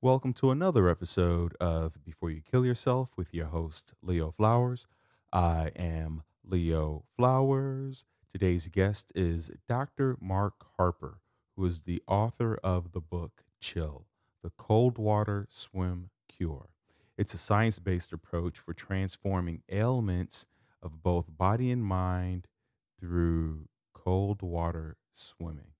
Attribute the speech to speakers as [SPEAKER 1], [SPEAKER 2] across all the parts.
[SPEAKER 1] Welcome to another episode of Before You Kill Yourself with your host, Leo Flowers. I am Leo Flowers. Today's guest is Dr. Mark Harper, who is the author of the book Chill The Cold Water Swim Cure. It's a science based approach for transforming ailments of both body and mind through cold water swimming.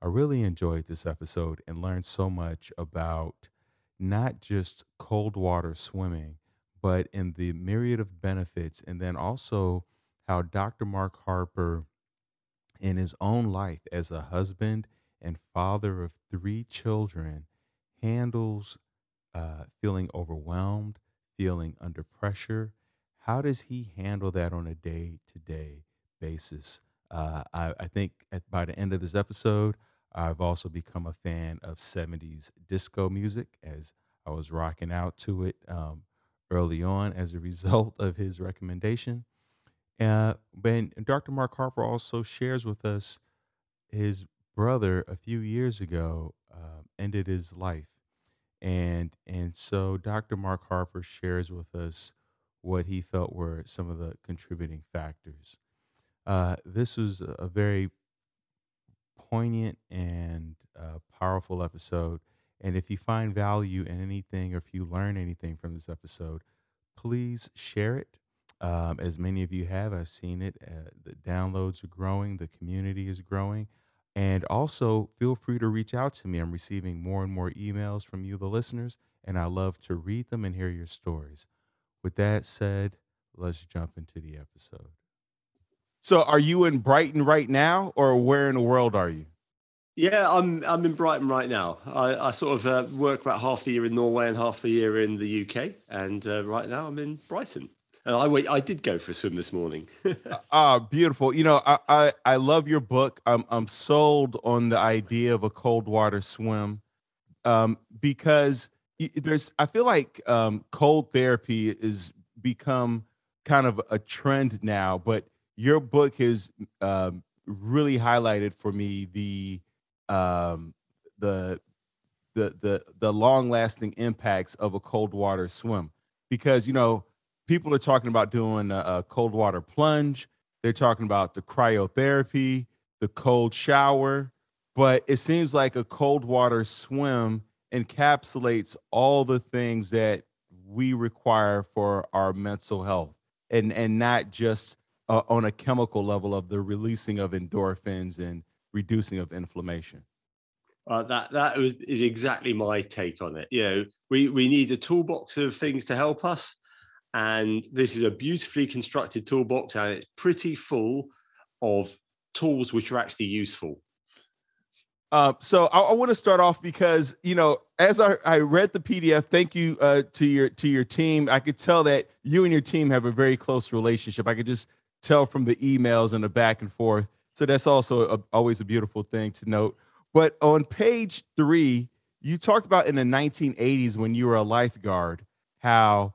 [SPEAKER 1] I really enjoyed this episode and learned so much about not just cold water swimming, but in the myriad of benefits, and then also how Dr. Mark Harper, in his own life as a husband and father of three children, handles uh, feeling overwhelmed, feeling under pressure. How does he handle that on a day to day basis? Uh, I, I, think at, by the end of this episode, I've also become a fan of 70s disco music as I was rocking out to it um, early on as a result of his recommendation. Uh, but Dr. Mark Harper also shares with us his brother a few years ago uh, ended his life. And, and so Dr. Mark Harper shares with us what he felt were some of the contributing factors. Uh, this was a very poignant and uh, powerful episode. And if you find value in anything or if you learn anything from this episode, please share it. Um, as many of you have, I've seen it. Uh, the downloads are growing, the community is growing. And also, feel free to reach out to me. I'm receiving more and more emails from you, the listeners, and I love to read them and hear your stories. With that said, let's jump into the episode. So, are you in Brighton right now, or where in the world are you?
[SPEAKER 2] Yeah, I'm I'm in Brighton right now. I, I sort of uh, work about half the year in Norway and half the year in the UK, and uh, right now I'm in Brighton. And I wait, I did go for a swim this morning.
[SPEAKER 1] Ah, beautiful. You know, I, I I love your book. I'm I'm sold on the idea of a cold water swim, um, because there's I feel like um, cold therapy is become kind of a trend now, but your book has um, really highlighted for me the um, the the the the long lasting impacts of a cold water swim. Because you know people are talking about doing a, a cold water plunge. They're talking about the cryotherapy the cold shower. But it seems like a cold water swim encapsulates all the things that we require for our mental health. And and not just uh, on a chemical level of the releasing of endorphins and reducing of inflammation.
[SPEAKER 2] Uh, that that was, is exactly my take on it. You know, we we need a toolbox of things to help us, and this is a beautifully constructed toolbox, and it's pretty full of tools which are actually useful.
[SPEAKER 1] Uh, so I, I want to start off because you know, as I, I read the PDF, thank you uh, to your to your team. I could tell that you and your team have a very close relationship. I could just tell from the emails and the back and forth. So that's also a, always a beautiful thing to note. But on page three, you talked about in the 1980s when you were a lifeguard how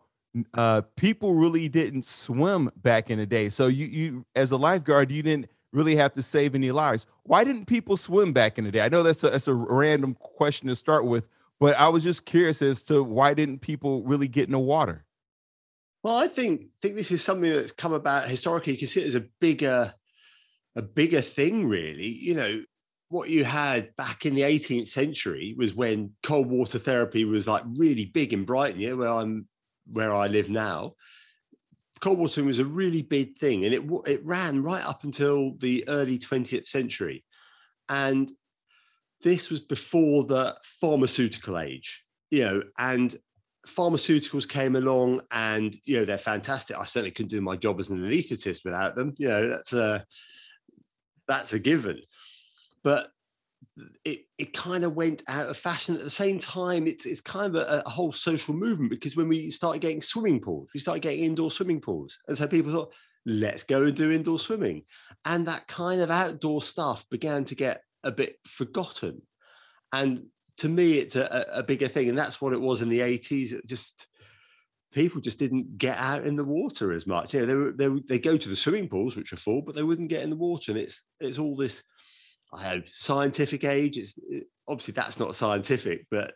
[SPEAKER 1] uh, people really didn't swim back in the day. So you, you, as a lifeguard, you didn't really have to save any lives. Why didn't people swim back in the day? I know that's a, that's a random question to start with, but I was just curious as to why didn't people really get in the water?
[SPEAKER 2] Well, I think think this is something that's come about historically. You can see it as a bigger, a bigger thing, really. You know, what you had back in the 18th century was when cold water therapy was like really big in Brighton, yeah, where I'm where I live now. Cold water was a really big thing, and it it ran right up until the early 20th century, and this was before the pharmaceutical age, you know, and pharmaceuticals came along, and you know they're fantastic. I certainly couldn't do my job as an anaesthetist without them. You know, that's a that's a given. But it, it kind of went out of fashion. At the same time it's, it's kind of a, a, whole social movement because when we started getting swimming pools we started getting indoor swimming pools. And so people thought let's go and do indoor swimming. And that kind of outdoor stuff began to get a bit forgotten. And to me it's a, a bigger thing and that's what it was in the 80s it just people just didn't get out in the water as much. Yeah, they, were, they they go to the swimming pools, which are full, but they wouldn't get in the water. And it's it's all this I have scientific age. It's it, obviously that's not scientific, but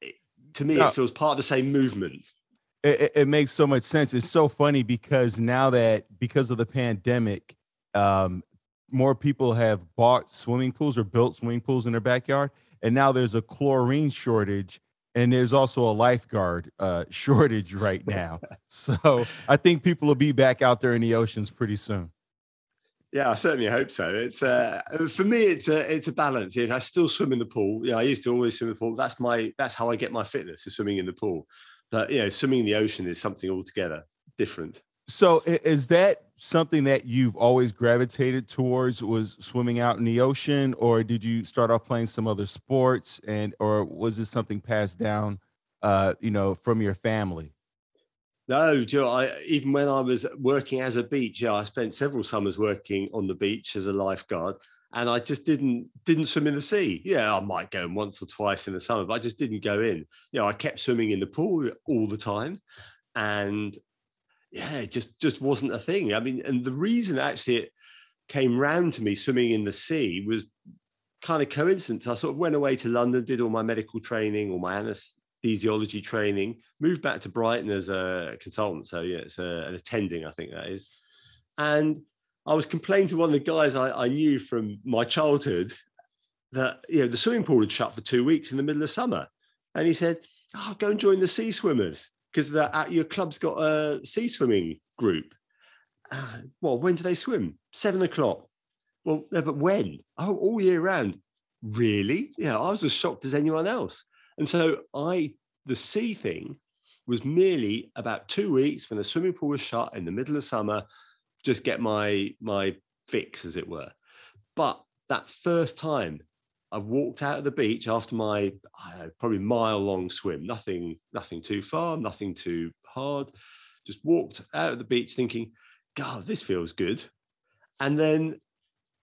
[SPEAKER 2] it, to me, no. it feels part of the same movement.
[SPEAKER 1] It, it, makes so much sense. It's so funny because now that because of the pandemic, um, more people have bought swimming pools or built swimming pools in their backyard, and now there's a chlorine shortage and there's also a lifeguard uh, shortage right now. so I think people will be back out there in the oceans pretty soon.
[SPEAKER 2] Yeah, I certainly hope so. It's uh, for me, it's a it's a balance. Yeah, I still swim in the pool. Yeah, I used to always swim in the pool. That's my that's how I get my fitness is swimming in the pool. But you know, swimming in the ocean is something altogether different.
[SPEAKER 1] So is that something that you've always gravitated towards was swimming out in the ocean or did you start off playing some other sports and or was this something passed down uh you know from your family
[SPEAKER 2] no Leo, I even when I was working as a beach yeah I spent several summers working on the beach as a lifeguard and I just didn't didn't swim in the sea. Yeah, I might go in once or twice in the summer, but I just didn't go in. You know, I kept swimming in the pool all the time, and yeah, it just just wasn't a thing. I mean, and the reason actually it came round to me swimming in the sea was kind of coincidence. I sort of went away to London, did all my medical training, all my anesthesiology training, moved back to Brighton as a consultant. So yeah, it's a, an attending, I think that is. And I was complaining to one of the guys I, I knew from my childhood that you know the swimming pool had shut for two weeks in the middle of summer, and he said, "Oh, go and join the sea swimmers." Because that at your club's got a sea swimming group. Uh, well, when do they swim? Seven o'clock. Well, but when? Oh, all year round. Really? Yeah, I was as shocked as anyone else. And so I, the sea thing was merely about two weeks when the swimming pool was shut in the middle of summer, just get my my fix, as it were. But that first time I walked out of the beach after my probably mile long swim, nothing, nothing too far, nothing too hard. Just walked out of the beach thinking, God, this feels good. And then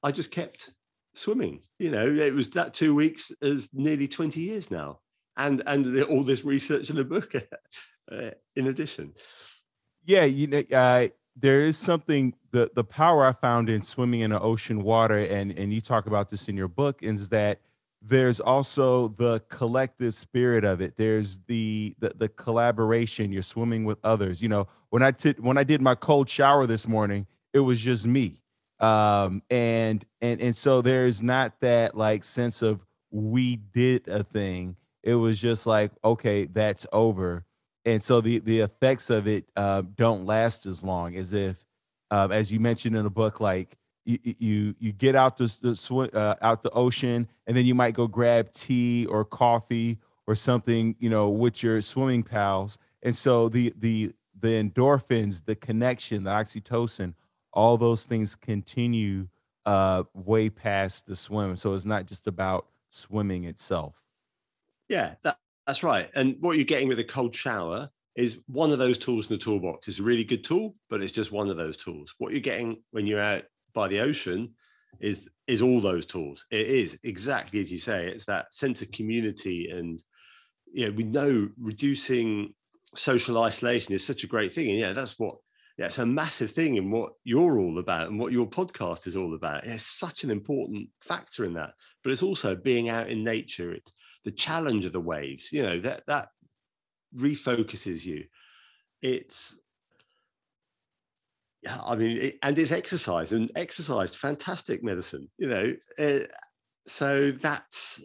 [SPEAKER 2] I just kept swimming. You know, it was that two weeks as nearly 20 years now. And and all this research in the book uh, in addition.
[SPEAKER 1] Yeah, you know, uh, there is something the the power I found in swimming in the ocean water, and and you talk about this in your book, is that there's also the collective spirit of it. There's the the, the collaboration. You're swimming with others. You know, when I t- when I did my cold shower this morning, it was just me, um, and and and so there's not that like sense of we did a thing. It was just like okay, that's over and so the the effects of it uh, don't last as long as if, um, as you mentioned in the book, like you you, you get out the, the sw- uh, out the ocean, and then you might go grab tea or coffee or something, you know, with your swimming pals, and so the the the endorphins, the connection, the oxytocin, all those things continue uh, way past the swim. So it's not just about swimming itself.
[SPEAKER 2] Yeah, that, that's right. And what you're getting with a cold shower is one of those tools in the toolbox. It's a really good tool, but it's just one of those tools. What you're getting when you're out by the ocean is is all those tools. It is exactly as you say. It's that sense of community, and you know we know reducing social isolation is such a great thing, and yeah, that's what yeah, it's a massive thing in what you're all about and what your podcast is all about. It's such an important factor in that. But it's also being out in nature. It's the challenge of the waves you know that that refocuses you. It's yeah i mean and it's exercise and exercise fantastic medicine you know uh, so that's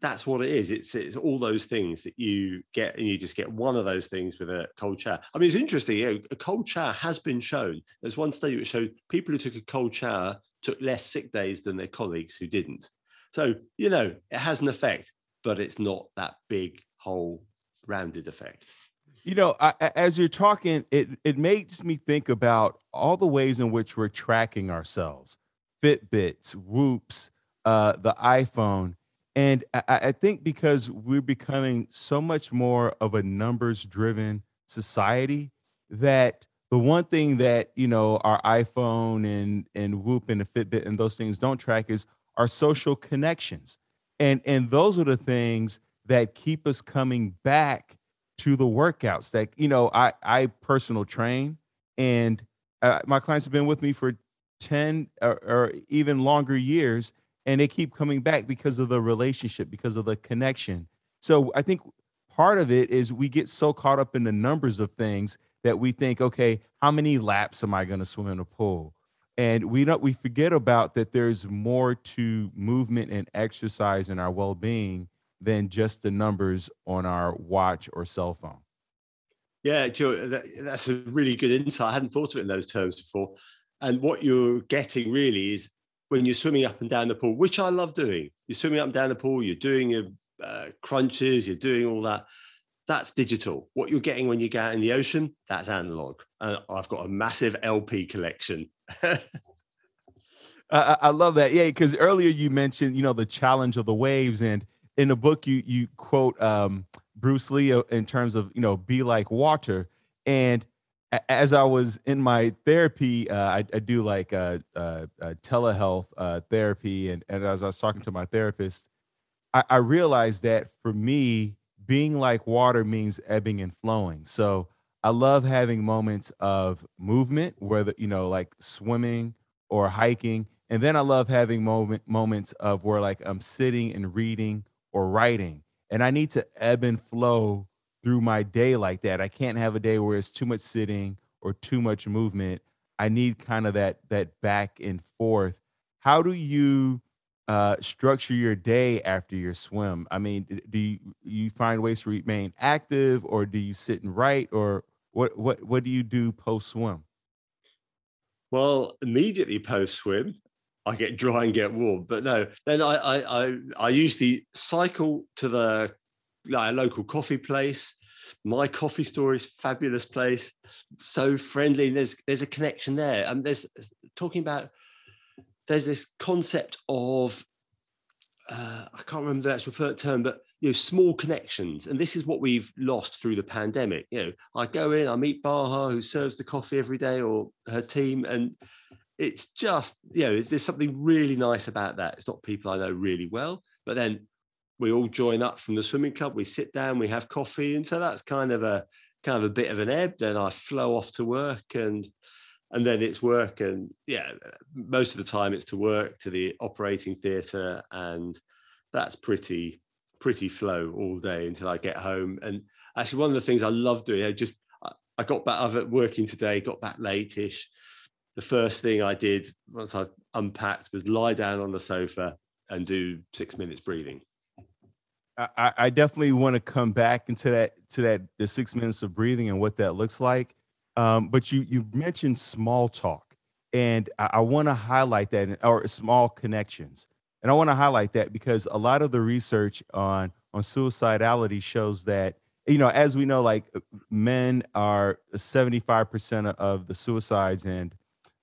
[SPEAKER 2] that's what it is. It's it's all those things that you get and you just get one of those things with a cold shower i mean it's interesting you know, a cold shower has been shown. There's one study which showed people who took a cold shower took less sick days than their colleagues who didn't. So you know it has an effect but it's not that big whole rounded effect.
[SPEAKER 1] You know, I, as you're talking, it it makes me think about all the ways in which we're tracking ourselves: Fitbits, Whoops, uh, the iPhone, and I, I think because we're becoming so much more of a numbers-driven society, that the one thing that you know our iPhone and and Whoop and the Fitbit and those things don't track is our social connections and and those are the things that keep us coming back to the workouts that you know i i personal train and uh, my clients have been with me for 10 or, or, even longer years and they keep coming back because of the relationship because of the connection so i think part of it is we get so caught up in the numbers of things that we think, okay, how many laps am I going to swim in a pool? And we don't we forget about that there's more to movement and exercise and our well-being than just the numbers on our watch or cell phone.
[SPEAKER 2] Yeah, Leo, that, that's a really good insight. I hadn't thought of it in those terms before. And what you're getting really is when you're swimming up and down the pool, which I love doing. You're swimming up and down the pool, you're doing your uh, crunches, you're doing all that. That's digital. What you're getting when you go out in the ocean, that's analog. And I've got a massive LP collection.
[SPEAKER 1] I, I love that. Yeah, because earlier you mentioned, you know, the challenge of the waves, and in the book you you quote um, Bruce Lee uh, in terms of you know be like water. And as I was in my therapy, uh, I, I, do like uh, uh, uh telehealth uh, therapy, and, and as I was talking to my therapist, I, I realized that for me, being like water means ebbing and flowing. So I love having moments of movement, whether you know, like swimming or hiking, and then I love having moment moments of where like I'm sitting and reading or writing, and I need to ebb and flow through my day like that. I can't have a day where it's too much sitting or too much movement. I need kind of that that back and forth. How do you uh, structure your day after your swim? I mean, do you, you find ways to remain active, or do you sit and write, or what what what do you do post swim?
[SPEAKER 2] Well, immediately post swim, I get dry and get warm. But no, then I I I, I usually cycle to the like local coffee place. My coffee store is fabulous place, so friendly. There's there's a connection there, and there's talking about there's this concept of uh, I can't remember the actual term, but you know, small connections, and this is what we've lost through the pandemic. You know, I go in, I meet Baha, who serves the coffee every day, or her team, and it's just you know, there's something really nice about that. It's not people I know really well, but then we all join up from the swimming club. We sit down, we have coffee, and so that's kind of a kind of a bit of an ebb. Then I flow off to work, and and then it's work and yeah most of the time it's to work to the operating theatre and that's pretty pretty flow all day until i get home. And actually one of the things i love doing i just i got back it working today got back lateish. The first thing i did once i unpacked was lie down on the sofa and do six minutes breathing.
[SPEAKER 1] I, I definitely want to come back into that to that the six minutes of breathing and what that looks like um, but you you mentioned small talk, and I, I want to highlight that, or small connections, and I want to highlight that because a lot of the research on on suicidality shows that you know, as we know, like men are seventy five percent of the suicides, and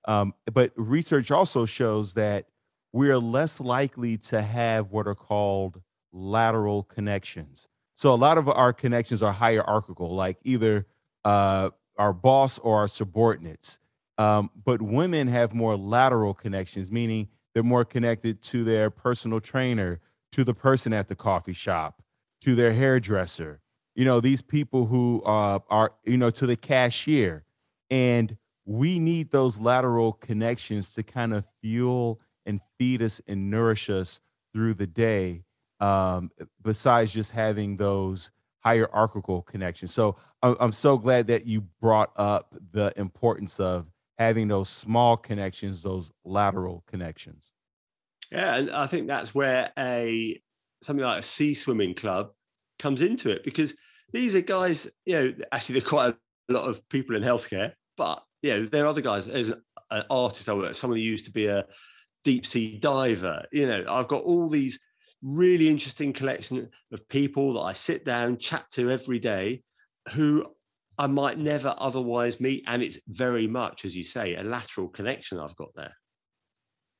[SPEAKER 1] um, but research also shows that we're less likely to have what are called lateral connections. So a lot of our connections are hierarchical, like either uh, our boss or our subordinates. Um, but women have more lateral connections, meaning they're more connected to their personal trainer, to the person at the coffee shop, to their hairdresser. You know, these people who uh, are, you know, to the cashier. And we need those lateral connections to kind of fuel and feed us and nourish us through the day. Um, besides just having those hierarchical connection. So I'm so glad that you brought up the importance of having those small connections, those lateral connections.
[SPEAKER 2] Yeah, and I think that's where a something like a sea swimming club comes into it because these are guys, you know, actually there are quite a lot of people in healthcare, but you know, there are other guys. As an artist, I work, someone who used to be a deep sea diver. You know, I've got all these really interesting collection of people that I sit down, chat to every day, who I might never otherwise meet. And it's very much, as you say, a lateral connection I've got there.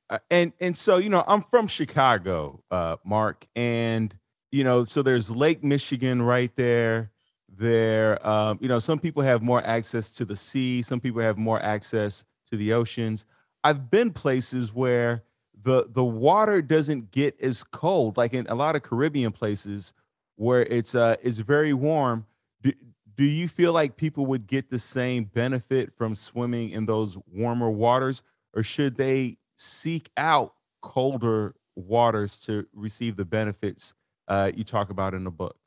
[SPEAKER 1] Uh, and and so you know, I'm from Chicago, uh, Mark, and you know, so there's Lake Michigan right there. There, um, you know, some people have more access to the sea. Some people have more access to the oceans. I've been places where the the water doesn't get as cold like in a lot of Caribbean places where it's uh it's very warm. Do, do you feel like people would get the same benefit from swimming in those warmer waters or should they seek out colder waters to receive the benefits uh, you talk about in the book?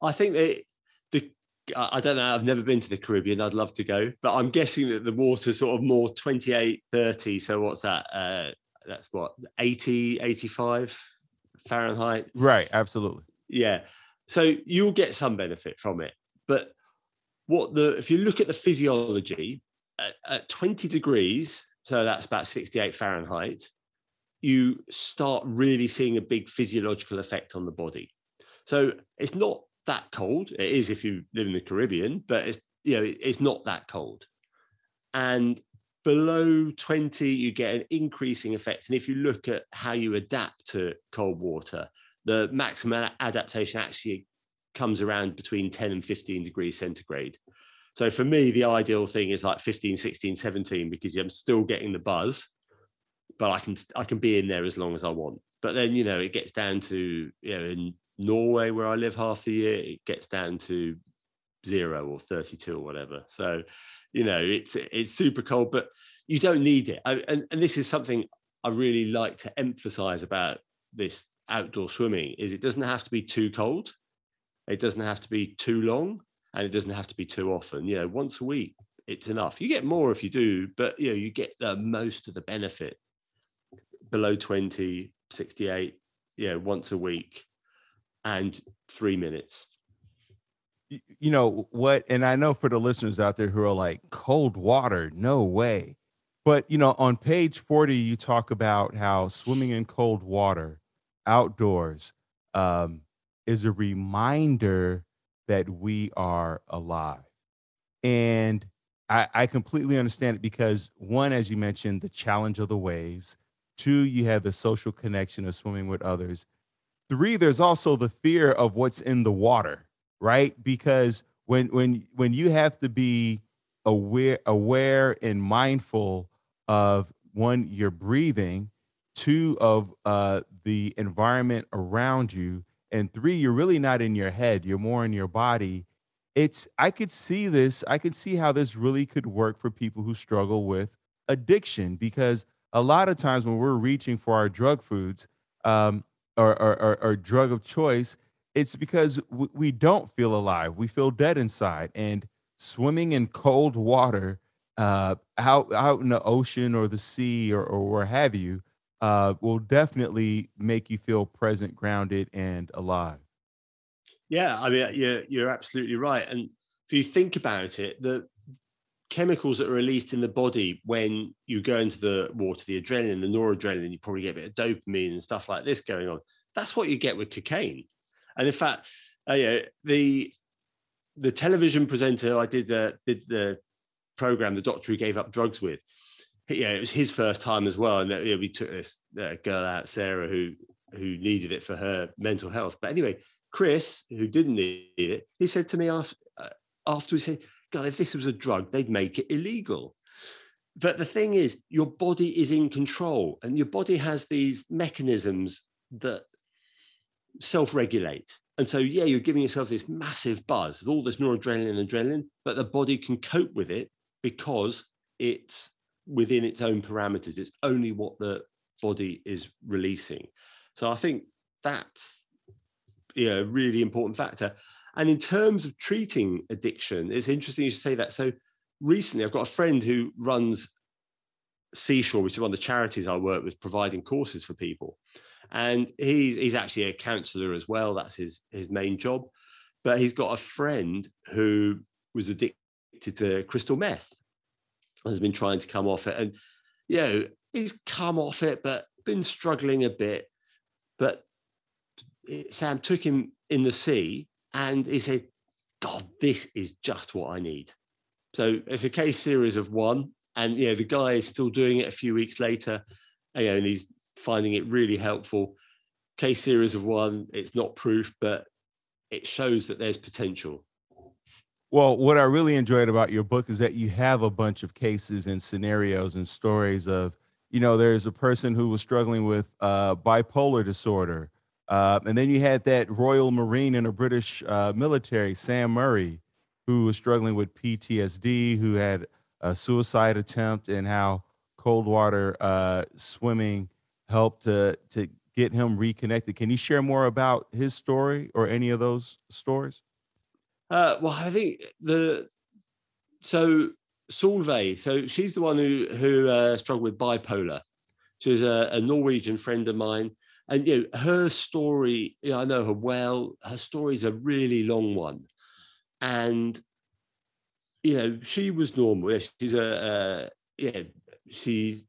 [SPEAKER 2] I think that the I don't know. I've never been to the Caribbean. I'd love to go, but I'm guessing that the water's sort of more 28, 30. So what's that? Uh, that's what 80, 85 Fahrenheit.
[SPEAKER 1] Right. Absolutely.
[SPEAKER 2] Yeah. So you'll get some benefit from it, but what the if you look at the physiology at, at 20 degrees, so that's about 68 Fahrenheit, you start really seeing a big physiological effect on the body. So it's not that cold. It is if you live in the Caribbean, but it's you know it's not that cold. And below 20, you get an increasing effect. And if you look at how you adapt to cold water, the maximum adaptation actually comes around between 10 and 15 degrees centigrade. So for me, the ideal thing is like 15, 16, 17, because I'm still getting the buzz, but I can I can be in there as long as I want. But then, you know, it gets down to, you know, in Norway, where I live half the year, it gets down to zero or 32 or whatever. So, you know, it's it's super cold, but you don't need it. I, and, and this is something I really like to emphasize about this outdoor swimming is it doesn't have to be too cold. It doesn't have to be too long and it doesn't have to be too often. You know, once a week, it's enough. You get more if you do, but you know, you get the most of the benefit below 20, 68, you know, once a week and three minutes.
[SPEAKER 1] You know what? And I know for the listeners out there who are like, cold water, no way. But, you know, on page 40, you talk about how swimming in cold water outdoors um, is a reminder that we are alive. And I, I completely understand it because, one, as you mentioned, the challenge of the waves. Two, you have the social connection of swimming with others. Three, there's also the fear of what's in the water, right? Because when when when you have to be aware aware and mindful of one your breathing, two of uh, the environment around you, and three you're really not in your head, you're more in your body. It's I could see this, I could see how this really could work for people who struggle with addiction because a lot of times when we're reaching for our drug foods, um, or, or, or, or drug of choice, it's because we don't feel alive. We feel dead inside. And swimming in cold water uh, out out in the ocean or the sea or, or where have you uh, will definitely make you feel present, grounded, and alive.
[SPEAKER 2] Yeah, I mean, you're you're absolutely right. And if you think about it, the chemicals that are released in the body when you go into the water, the adrenaline, the noradrenaline, you probably get a bit of dopamine and stuff like this going on. That's what you get with cocaine. And in fact, uh, yeah, the the television presenter I did the did the program, the doctor who gave up drugs with, yeah, it was his first time as well. And yeah, we took this uh, girl out, Sarah, who who needed it for her mental health. But anyway, Chris, who didn't need it, he said to me after uh, afterwards, he said, God, if this was a drug, they'd make it illegal. But the thing is, your body is in control and your body has these mechanisms that self regulate. And so, yeah, you're giving yourself this massive buzz of all this noradrenaline and adrenaline, but the body can cope with it because it's within its own parameters. It's only what the body is releasing. So I think that's yeah, a really important factor. And in terms of treating addiction, it's interesting you should say that. So recently, I've got a friend who runs Seashore, which is one of the charities I work with, providing courses for people. And he's he's actually a counselor as well. That's his his main job. But he's got a friend who was addicted to crystal meth and has been trying to come off it. And you know, he's come off it, but been struggling a bit. But Sam took him in the sea and he said, God, this is just what I need. So it's a case series of one. And you know, the guy is still doing it a few weeks later, you know, and he's finding it really helpful. Case series of one, it's not proof, but it shows that there's potential.
[SPEAKER 1] Well, what I really enjoyed about your book is that you have a bunch of cases and scenarios and stories of, you know, there's a person who was struggling with uh, bipolar disorder uh, and then you had that Royal Marine in the British uh, military, Sam Murray, who was struggling with PTSD, who had a suicide attempt, and how cold water uh, swimming helped to to get him reconnected. Can you share more about his story or any of those stories?
[SPEAKER 2] Uh, well, I think the so Solveig, so she's the one who who uh, struggled with bipolar. She's a, a Norwegian friend of mine, and you know her story. You know, I know her well. Her story is a really long one, and you know she was normal. Yeah, She's a uh, yeah. She's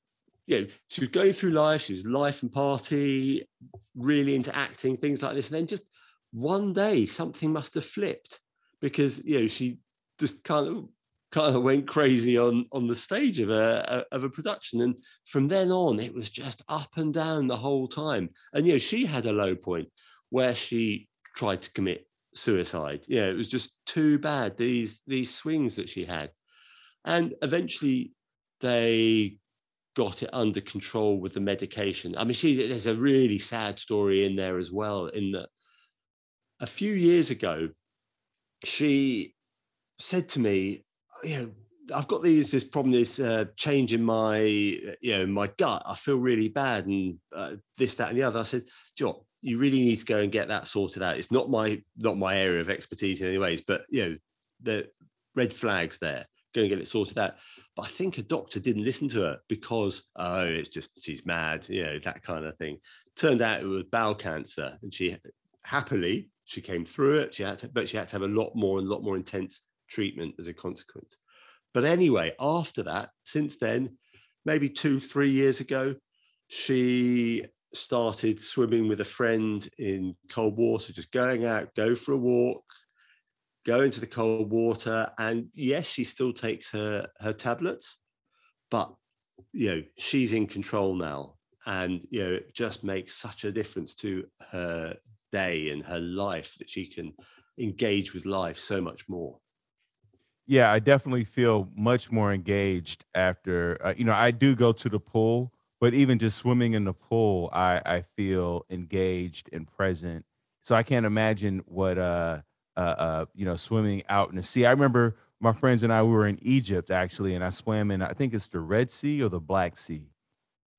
[SPEAKER 2] you know she was going through life. She was life and party, really into acting, things like this. And then just one day something must have flipped because you know she just kind of kind of went crazy on on the stage of a of a production and from then on it was just up and down the whole time and you know she had a low point where she tried to commit suicide yeah it was just too bad these these swings that she had and eventually they got it under control with the medication i mean she's there's a really sad story in there as well in that a few years ago she said to me you know, I've got these this problem, this uh, change in my you know my gut. I feel really bad, and uh, this, that, and the other. I said, John, you really need to go and get that sorted out. It's not my not my area of expertise in any ways, but you know the red flags there. Go and get it sorted out. But I think a doctor didn't listen to her because oh, it's just she's mad, you know that kind of thing. Turned out it was bowel cancer, and she happily she came through it. She had, to, but she had to have a lot more and a lot more intense treatment as a consequence. But anyway, after that, since then, maybe two, three years ago, she started swimming with a friend in cold water, just going out, go for a walk, go into the cold water. And yes, she still takes her, her tablets, but you know, she's in control now. And you know, it just makes such a difference to her day and her life that she can engage with life so much more
[SPEAKER 1] yeah, I definitely feel much more engaged after. Uh, you know, I do go to the pool, but even just swimming in the pool, I I feel engaged and present. So I can't imagine what uh uh, uh you know swimming out in the sea. I remember my friends and I we were in Egypt actually, and I swam in I think it's the Red Sea or the Black Sea.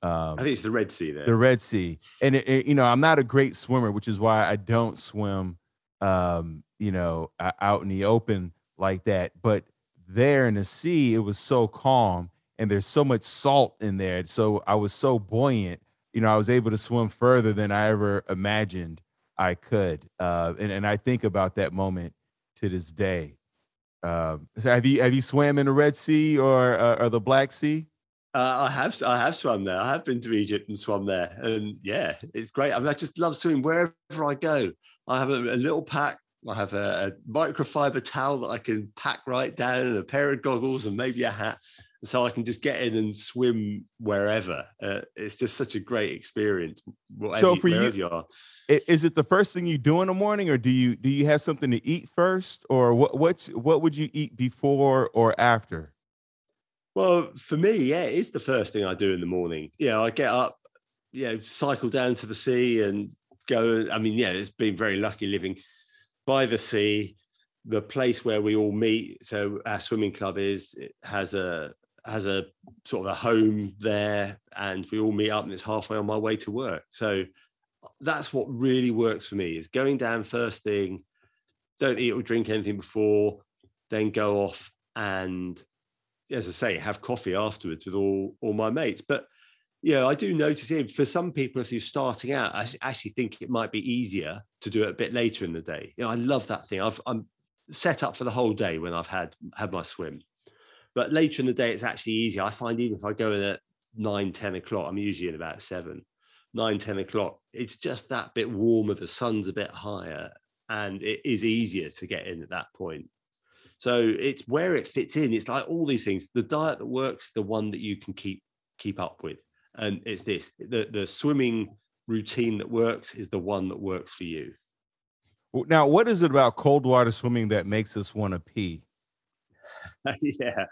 [SPEAKER 2] Um, I think it's the Red Sea there.
[SPEAKER 1] The Red Sea, and it, it, you know I'm not a great swimmer, which is why I don't swim. Um, you know, out in the open like that. But there in the sea, it was so calm and there's so much salt in there. So I was so buoyant, you know, I was able to swim further than I ever imagined I could. Uh, and, and I think about that moment to this day. Um, so have you have you swam in the Red Sea or uh, or the Black Sea?
[SPEAKER 2] Uh, I have I have swum there. I have been to Egypt and swum there, and yeah, it's great. I mean, I just love swimming wherever I go. I have a, a little pack I have a, a, microfiber towel that I can pack right down and a pair of goggles and maybe a hat. So I can just get in and swim wherever. Uh, it's just such a great experience.
[SPEAKER 1] so for you, you is it the first thing you do in the morning, or do you do you have something to eat first, or what what's what would you eat before or after?
[SPEAKER 2] Well, for me, yeah, it is the first thing I do in the morning. Yeah, I get up, you know, cycle down to the sea and go. I mean, yeah, it's been very lucky living by the sea, the place where we all meet. So our swimming club is has a has a sort of a home there, and we all meet up, and it's halfway on my way to work. So that's what really works for me is going down first thing, don't eat or drink anything before, then go off and as I say, have coffee afterwards with all all my mates. But yeah, I do notice it for some people, if you're starting out, I actually think it might be easier to do it a bit later in the day. You know, I love that thing. I've, I'm set up for the whole day when I've had had my swim. But later in the day, it's actually easier. I find even if I go in at nine, 10 o'clock, I'm usually in about seven, nine, 10 o'clock, it's just that bit warmer. The sun's a bit higher and it is easier to get in at that point. So it's where it fits in. It's like all these things. The diet that works, the one that you can keep keep up with and it's this the, the swimming routine that works is the one that works for you
[SPEAKER 1] now what is it about cold water swimming that makes us want to pee
[SPEAKER 2] yeah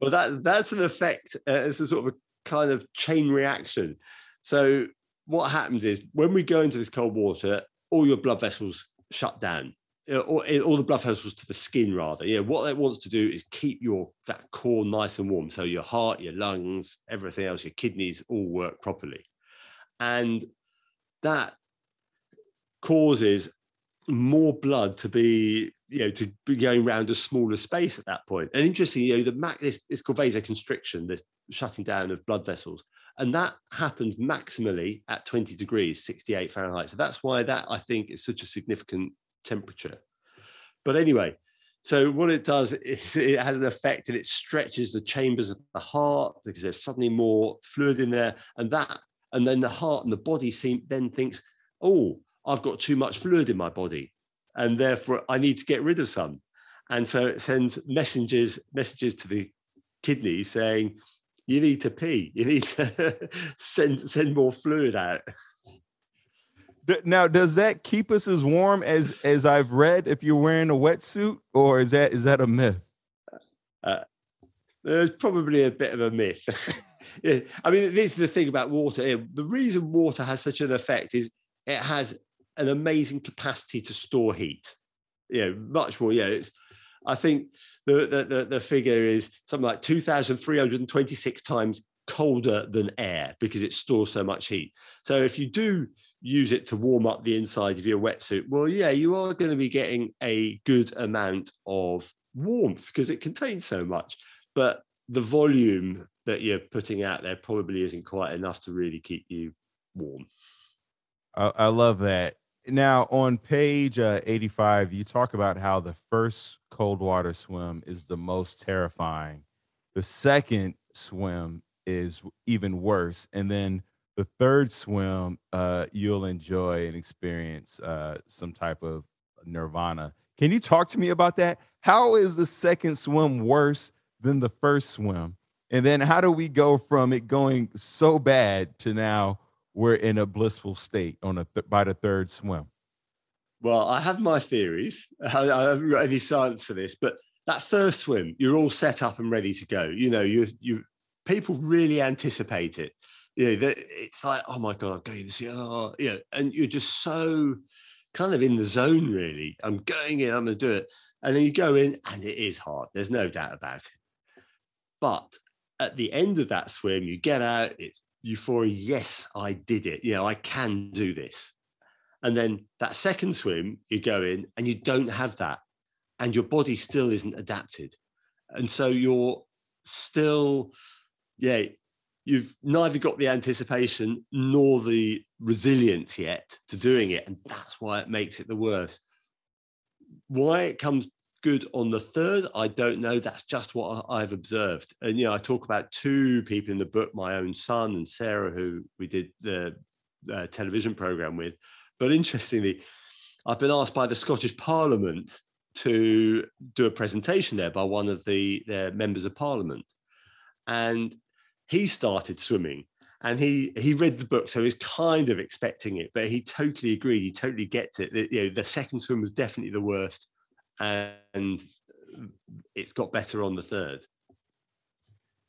[SPEAKER 2] well that that's an effect uh, it's a sort of a kind of chain reaction so what happens is when we go into this cold water all your blood vessels shut down. Uh, or uh, all the blood vessels to the skin rather. Yeah what it wants to do is keep your that core nice and warm. So your heart your lungs everything else your kidneys all work properly. And that causes more blood to be you know, to be going around a smaller space at that point. And interestingly you know, the mac this it's called vasoconstriction, this shutting down of blood vessels, and that happens maximally at 20 degrees, 68 Fahrenheit. So that's why that I think is such a significant temperature. But anyway, so what it does is it has an effect and it stretches the chambers of the heart because there's suddenly more fluid in there, and that, and then the heart and the body seem then thinks, oh, I've got too much fluid in my body, and therefore I need to get rid of some. And so it sends messages messages to the kidneys saying, you need to pee. You need to send send more fluid out.
[SPEAKER 1] Now, does that keep us as warm as as I've read if you're wearing a wetsuit, or is that is that a myth?
[SPEAKER 2] Uh, there's probably a bit of a myth. yeah, I mean, this is the thing about water. The reason water has such an effect is it has an amazing capacity to store heat. You know, much more. Yeah, it's. I think the the, the figure is something like two thousand three hundred and twenty six times colder than air because it stores so much heat. So if you do use it to warm up the inside of your wetsuit, well, yeah, you are going to be getting a good amount of warmth because it contains so much. But the volume that you're putting out there probably isn't quite enough to really keep you warm.
[SPEAKER 1] I, I love that. Now, on page uh, 85, you talk about how the first cold water swim is the most terrifying. The second swim is even worse. And then the third swim, uh, you'll enjoy and experience uh, some type of nirvana. Can you talk to me about that? How is the second swim worse than the first swim? And then how do we go from it going so bad to now we're in a blissful state on a th- by the third swim?
[SPEAKER 2] Well, I have my theories. I, I haven't got any science for this, but that first swim, you're all set up and ready to go. You know, you you people really anticipate it. You know, it's like, oh my god, I'm going to see, oh, you know, and you're just so kind of in the zone. Really, I'm going in, I'm going to do it, and then you go in, and it is hard. There's no doubt about it. But at the end of that swim, you get out. It's euphoria. Yes, I did it. You know, I can do this. And then that second swim, you go in, and you don't have that, and your body still isn't adapted, and so you're still yeah, you've neither got the anticipation nor the resilience yet to doing it. And that's why it makes it the worst. Why it comes good on the third, I don't know. That's just what I've observed. And, you know, I talk about two people in the book, my own son and Sarah, who we did the uh, television program with. But interestingly, I've been asked by the Scottish Parliament to do a presentation there by one of the their members of Parliament. And he started swimming and he he read the book so he's kind of expecting it but he totally agreed he totally gets it That, you know the second swim was definitely the worst and it's got better on the third.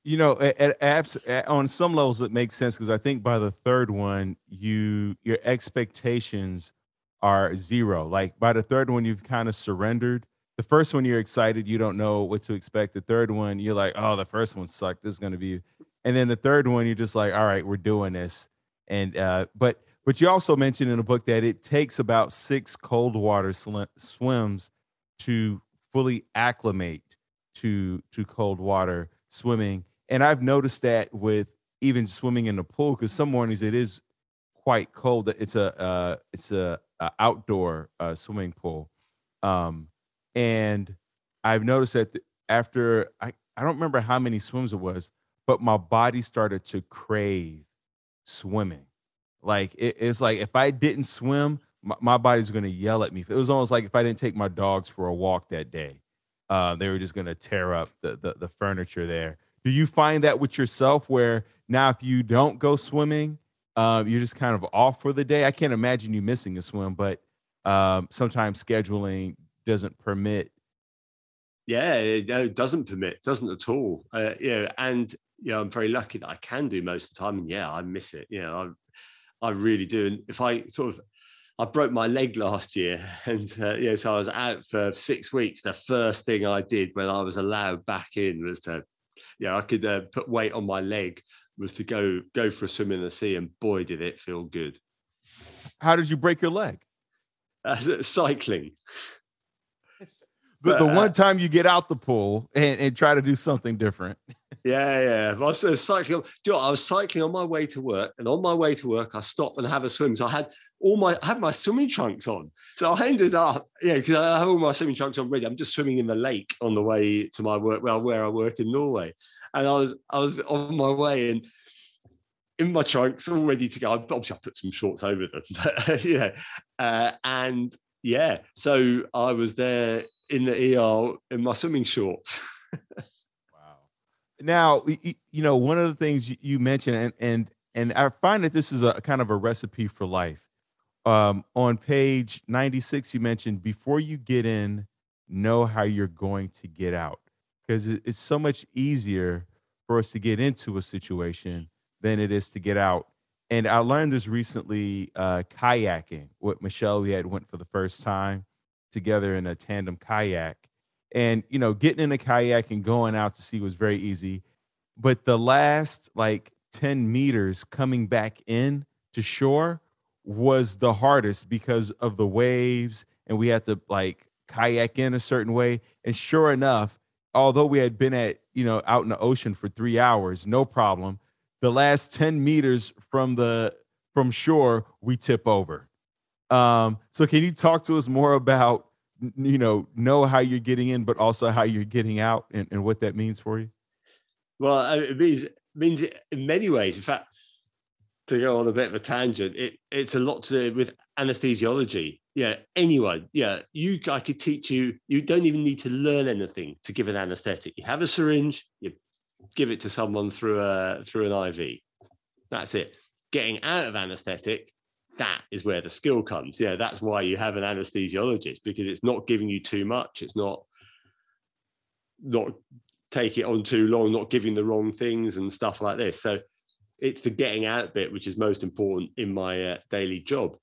[SPEAKER 1] You know at, at, at, on some levels it makes sense because i think by the third one you your expectations are zero. Like by the third one you've kind of surrendered. The first one you're excited you don't know what to expect. The third one you're like oh the first one sucked this is going to be and then the third one you're just like all right we're doing this. And uh but but you also mentioned in the book that it takes about six cold water sl- swims to fully acclimate to to cold water swimming. And i've noticed that with even swimming in the pool because some mornings it is quite cold. It's a uh it's a, a outdoor uh, swimming pool. Um and i've noticed that after i i don't remember how many swims it was but my body started to crave swimming. Like it, it's like if I didn't swim, my, my body's gonna yell at me. It was almost like if I didn't take my dogs for a walk that day, uh, they were just gonna tear up the, the the furniture there. Do you find that with yourself where now if you don't go swimming, um, you're just kind of off for the day? I can't imagine you missing a swim, but um, sometimes scheduling doesn't permit.
[SPEAKER 2] Yeah, it doesn't permit, doesn't at all. Uh, yeah, and yeah, I'm very lucky that I can do most of the time. And yeah, I miss it. You know, I, I really do. And if I sort of, I broke my leg last year, and uh, yeah, so I was out for six weeks. The first thing I did when I was allowed back in was to, yeah, I could uh, put weight on my leg was to go go for a swim in the sea, and boy, did it feel good.
[SPEAKER 1] How did you break your leg?
[SPEAKER 2] Uh, cycling.
[SPEAKER 1] the, the one time you get out the pool and, and try to do something different.
[SPEAKER 2] Yeah, yeah. I was cycling. Do you know I was cycling on my way to work, and on my way to work, I stopped and have a swim. So I had all my I had my swimming trunks on. So I ended up, yeah, because I have all my swimming trunks on ready. I'm just swimming in the lake on the way to my work, well, where I work in Norway. And I was I was on my way and in my trunks, all ready to go. Obviously, I put some shorts over them, but yeah. Uh, and yeah, so I was there in the ER in my swimming shorts.
[SPEAKER 1] wow. Now, you know, one of the things you mentioned, and and and I find that this is a kind of a recipe for life. Um, on page 96, you mentioned before you get in, know how you're going to get out. Because it's so much easier for us to get into a situation than it is to get out. And I learned this recently uh, kayaking with Michelle. We had went for the first time together in a tandem kayak. And, you know, getting in a kayak and going out to sea was very easy. But the last like 10 meters coming back in to shore was the hardest because of the waves. And we had to like kayak in a certain way. And sure enough, although we had been at, you know, out in the ocean for three hours, no problem. The last 10 meters from the from shore, we tip over. Um, so can you talk to us more about you know know how you're getting in but also how you're getting out and, and what that means for you
[SPEAKER 2] well it means means in many ways in fact to go on a bit of a tangent it, it's a lot to do with anesthesiology yeah anyone yeah you i could teach you you don't even need to learn anything to give an anesthetic you have a syringe you give it to someone through a through an iv that's it getting out of anesthetic that is where the skill comes. Yeah, that's why you have an anesthesiologist because it's not giving you too much. It's not not take it on too long, not giving the wrong things and stuff like this. So it's the getting out bit which is most important in my uh, daily job.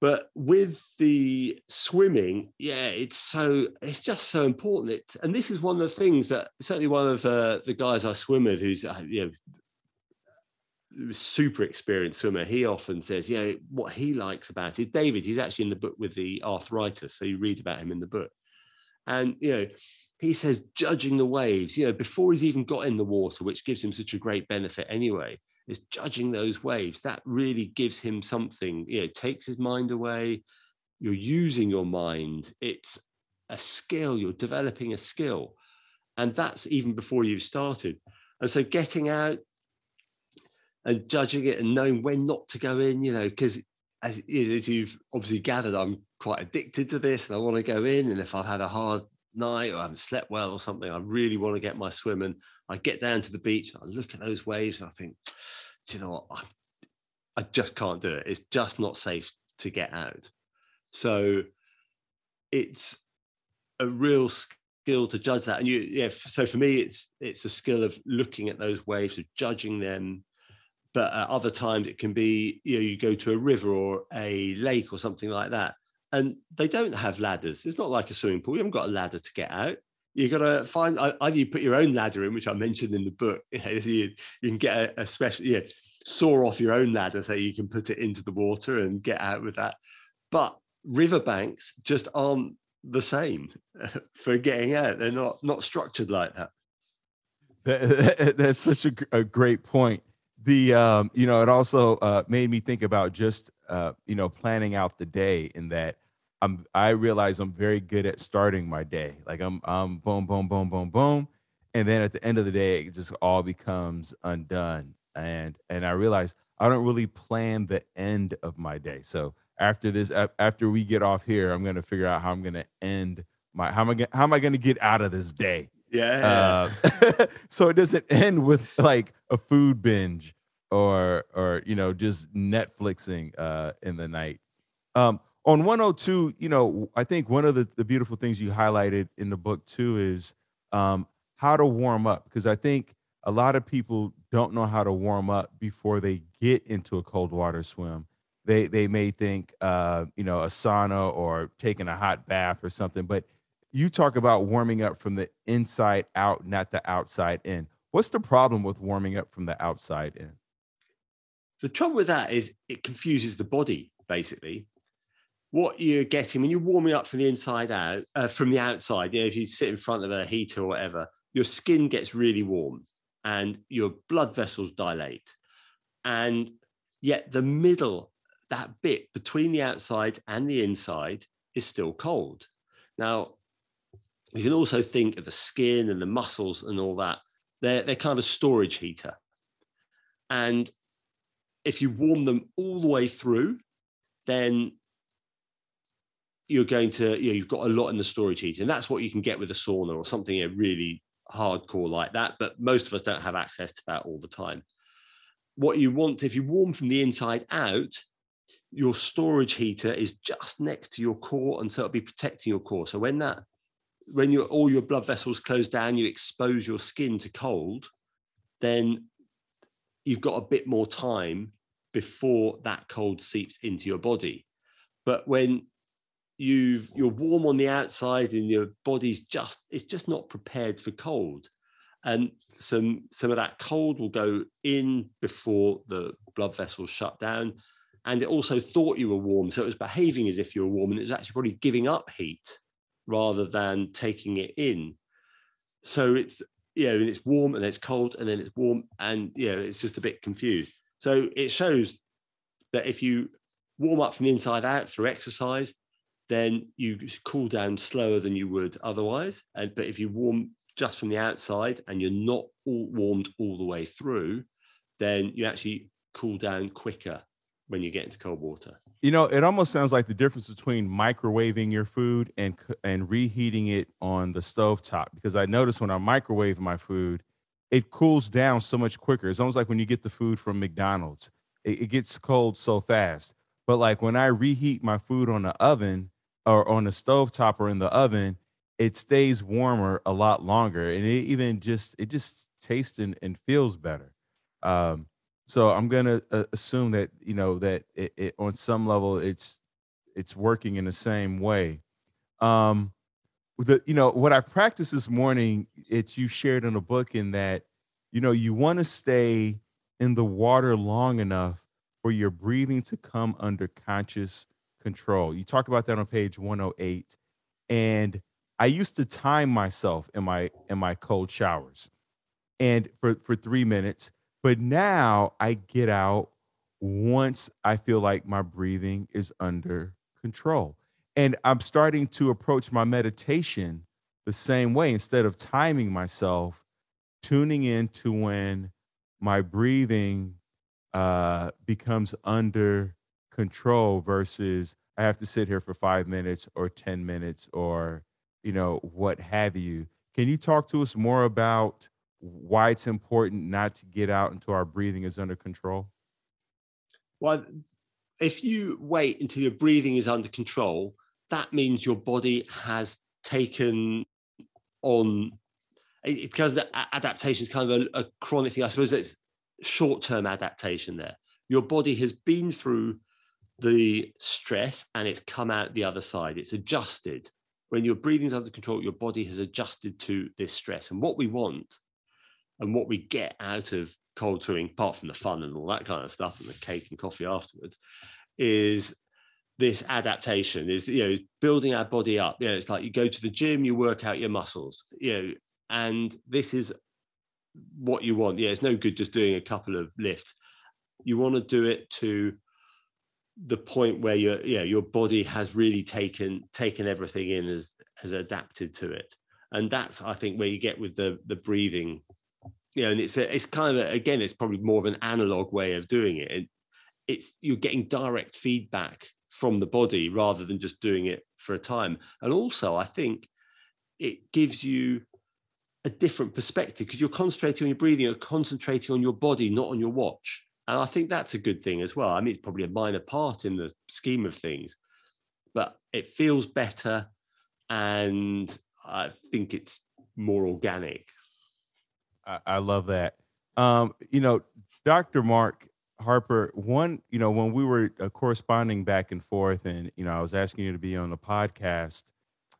[SPEAKER 2] But with the swimming, yeah, it's so it's just so important. It, and this is one of the things that certainly one of uh, the guys I swim with, who's uh, you know super experienced swimmer, he often says, you know, what he likes about is David, he's actually in the book with the arthritis. So you read about him in the book. And, you know, he says, judging the waves, you know, before he's even got in the water, which gives him such a great benefit anyway, is judging those waves. That really gives him something, you know, takes his mind away. You're using your mind. It's a skill, you're developing a skill. And that's even before you've started. And so getting out, and judging it and knowing when not to go in, you know, because as, as, you've obviously gathered, I'm quite addicted to this and I want to go in. And if I've had a hard night or I haven't slept well or something, I really want to get my swim. And I get down to the beach, I look at those waves and I think, do you know what? I, I just can't do it. It's just not safe to get out. So it's a real skill to judge that. And you, yeah, so for me, it's it's a skill of looking at those waves, of judging them, but at other times it can be you know you go to a river or a lake or something like that and they don't have ladders. It's not like a swimming pool. You haven't got a ladder to get out. You've got to find either you put your own ladder in which i mentioned in the book you, you can get a, a special yeah saw off your own ladder so you can put it into the water and get out with that. But riverbanks just aren't the same for getting out. They're not not structured like that.
[SPEAKER 1] That's such a, a great point. The um, you know, it also uh, made me think about just uh, you know planning out the day. In that, I'm I realize I'm very good at starting my day. Like I'm I'm boom boom boom boom boom, and then at the end of the day, it just all becomes undone. And and I realize I don't really plan the end of my day. So after this, after we get off here, I'm gonna figure out how I'm gonna end my how am I gonna, how am I gonna get out of this day
[SPEAKER 2] yeah. Uh,
[SPEAKER 1] so it doesn't end with like a food binge or or you know just Netflixing uh, in the night. Um, on 102, you know, I think one of the, the beautiful things you highlighted in the book too is um, how to warm up because I think a lot of people don't know how to warm up before they get into a cold water swim. They they may think uh, you know a sauna or taking a hot bath or something, but you talk about warming up from the inside out, not the outside in. What's the problem with warming up from the outside in?
[SPEAKER 2] The trouble with that is it confuses the body, basically. What you're getting when you're warming up from the inside out, uh, from the outside, you know, if you sit in front of a heater or whatever, your skin gets really warm and your blood vessels dilate. And yet the middle, that bit between the outside and the inside, is still cold. Now, you can also think of the skin and the muscles and all that. They're, they're kind of a storage heater. And if you warm them all the way through, then you're going to, you know, you've got a lot in the storage heater. And that's what you can get with a sauna or something you know, really hardcore like that. But most of us don't have access to that all the time. What you want, if you warm from the inside out, your storage heater is just next to your core. And so it'll be protecting your core. So when that, when your all your blood vessels close down, you expose your skin to cold, then you've got a bit more time before that cold seeps into your body. But when you you're warm on the outside and your body's just it's just not prepared for cold. And some some of that cold will go in before the blood vessels shut down. And it also thought you were warm. So it was behaving as if you were warm and it was actually probably giving up heat rather than taking it in. So it's you know it's warm and it's cold and then it's warm and you know it's just a bit confused. So it shows that if you warm up from the inside out through exercise then you cool down slower than you would otherwise. And but if you warm just from the outside and you're not all warmed all the way through, then you actually cool down quicker when you get into cold water.
[SPEAKER 1] You know, it almost sounds like the difference between microwaving your food and and reheating it on the stove top. Because I notice when I microwave my food, it cools down so much quicker. It's almost like when you get the food from McDonald's, it, it gets cold so fast. But like when I reheat my food on the oven, or on the stove top or in the oven, it stays warmer a lot longer, and it even just it just tastes and, and feels better. Um, so I'm gonna uh, assume that you know that it, it, on some level it's it's working in the same way. Um, the you know what I practiced this morning, it's you shared in a book in that you know you want to stay in the water long enough for your breathing to come under conscious control. You talk about that on page 108. And I used to time myself in my in my cold showers and for, for three minutes. But now I get out once I feel like my breathing is under control. And I'm starting to approach my meditation the same way. Instead of timing myself, tuning in to when my breathing uh, becomes under control versus I have to sit here for five minutes or 10 minutes or, you know, what have you. Can you talk to us more about why it's important not to get out until our breathing is under control?
[SPEAKER 2] Well, if you wait until your breathing is under control, that means your body has taken on because the adaptation is kind of a, a chronic thing. I suppose it's short-term adaptation there. Your body has been through the stress and it's come out the other side. It's adjusted. When your breathing's under control, your body has adjusted to this stress. And what we want and what we get out of cold touring, apart from the fun and all that kind of stuff and the cake and coffee afterwards, is this adaptation is you know building our body up you know it's like you go to the gym you work out your muscles you know and this is what you want yeah it's no good just doing a couple of lifts you want to do it to the point where your yeah your body has really taken taken everything in as has adapted to it. And that's i think where you get with the the breathing. You know and it's a, it's kind of a, again it's probably more of an analog way of doing it. it it's you're getting direct feedback from the body rather than just doing it for a time. And also i think it gives you a different perspective because you're concentrating on your breathing you're concentrating on your body not on your watch and I think that's a good thing as well. I mean, it's probably a minor part in the scheme of things, but it feels better. And I think it's more organic.
[SPEAKER 1] I, I love that. Um, you know, Dr. Mark Harper, one, you know, when we were uh, corresponding back and forth, and, you know, I was asking you to be on the podcast.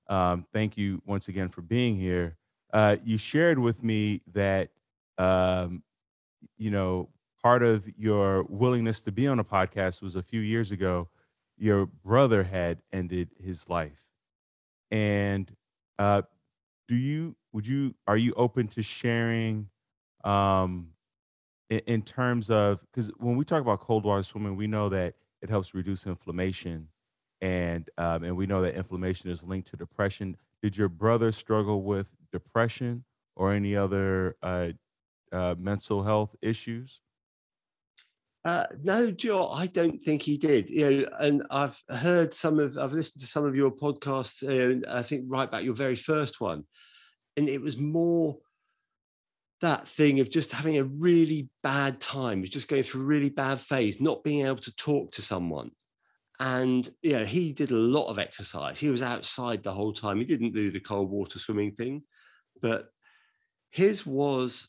[SPEAKER 1] Um, thank you once again for being here. Uh, you shared with me that, um, you know, part of your willingness to be on a podcast was a few years ago your brother had ended his life, and uh, do you would you are you open to sharing um, in, in terms of because when we talk about cold water swimming, we know that it helps reduce inflammation, and um, and we know that inflammation is linked to depression. Did your brother struggle with depression or any other uh, uh, mental health issues?
[SPEAKER 2] Uh, no, Joe, I don't think he did. You know, and I've heard some of, I've listened to some of your podcasts. Uh, I think right back your very first one, and it was more that thing of just having a really bad time, was just going through a really bad phase, not being able to talk to someone. And you know, he did a lot of exercise. He was outside the whole time. He didn't do the cold water swimming thing, but his was,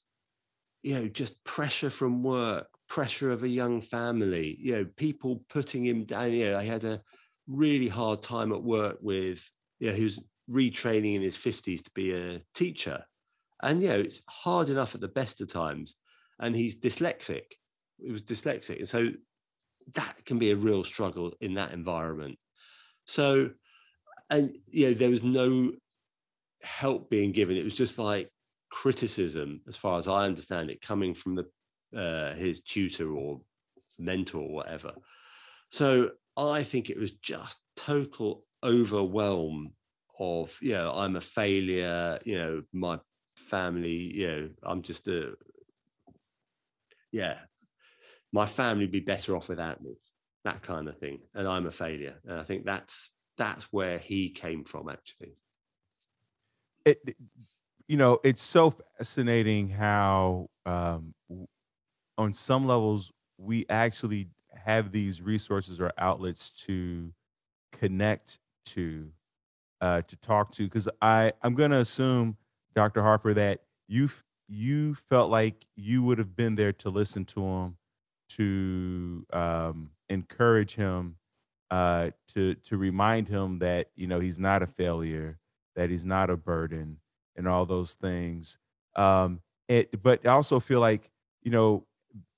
[SPEAKER 2] you know, just pressure from work, pressure of a young family, you know, people putting him down. You know, I had a really hard time at work with, you know, was retraining in his 50s to be a teacher. And, you know, it's hard enough at the best of times. And he's dyslexic. He was dyslexic. And so that can be a real struggle in that environment. So, and, you know, there was no help being given. It was just like criticism, as far as I understand it, coming from the uh, his tutor or mentor or whatever. So I think it was just total overwhelm of, you know, I'm a failure, you know, my family, you know, I'm just a, yeah, my family would be better off without me, that kind of thing. And I'm a failure. And I think that's, that's where he came from actually.
[SPEAKER 1] It, you know, it's so fascinating how um, on some levels we actually have these resources or outlets to connect to uh, to talk to because i i'm going to assume dr harper that you you felt like you would have been there to listen to him to um, encourage him uh, to to remind him that you know he's not a failure that he's not a burden and all those things. Um, it, but i also feel like you know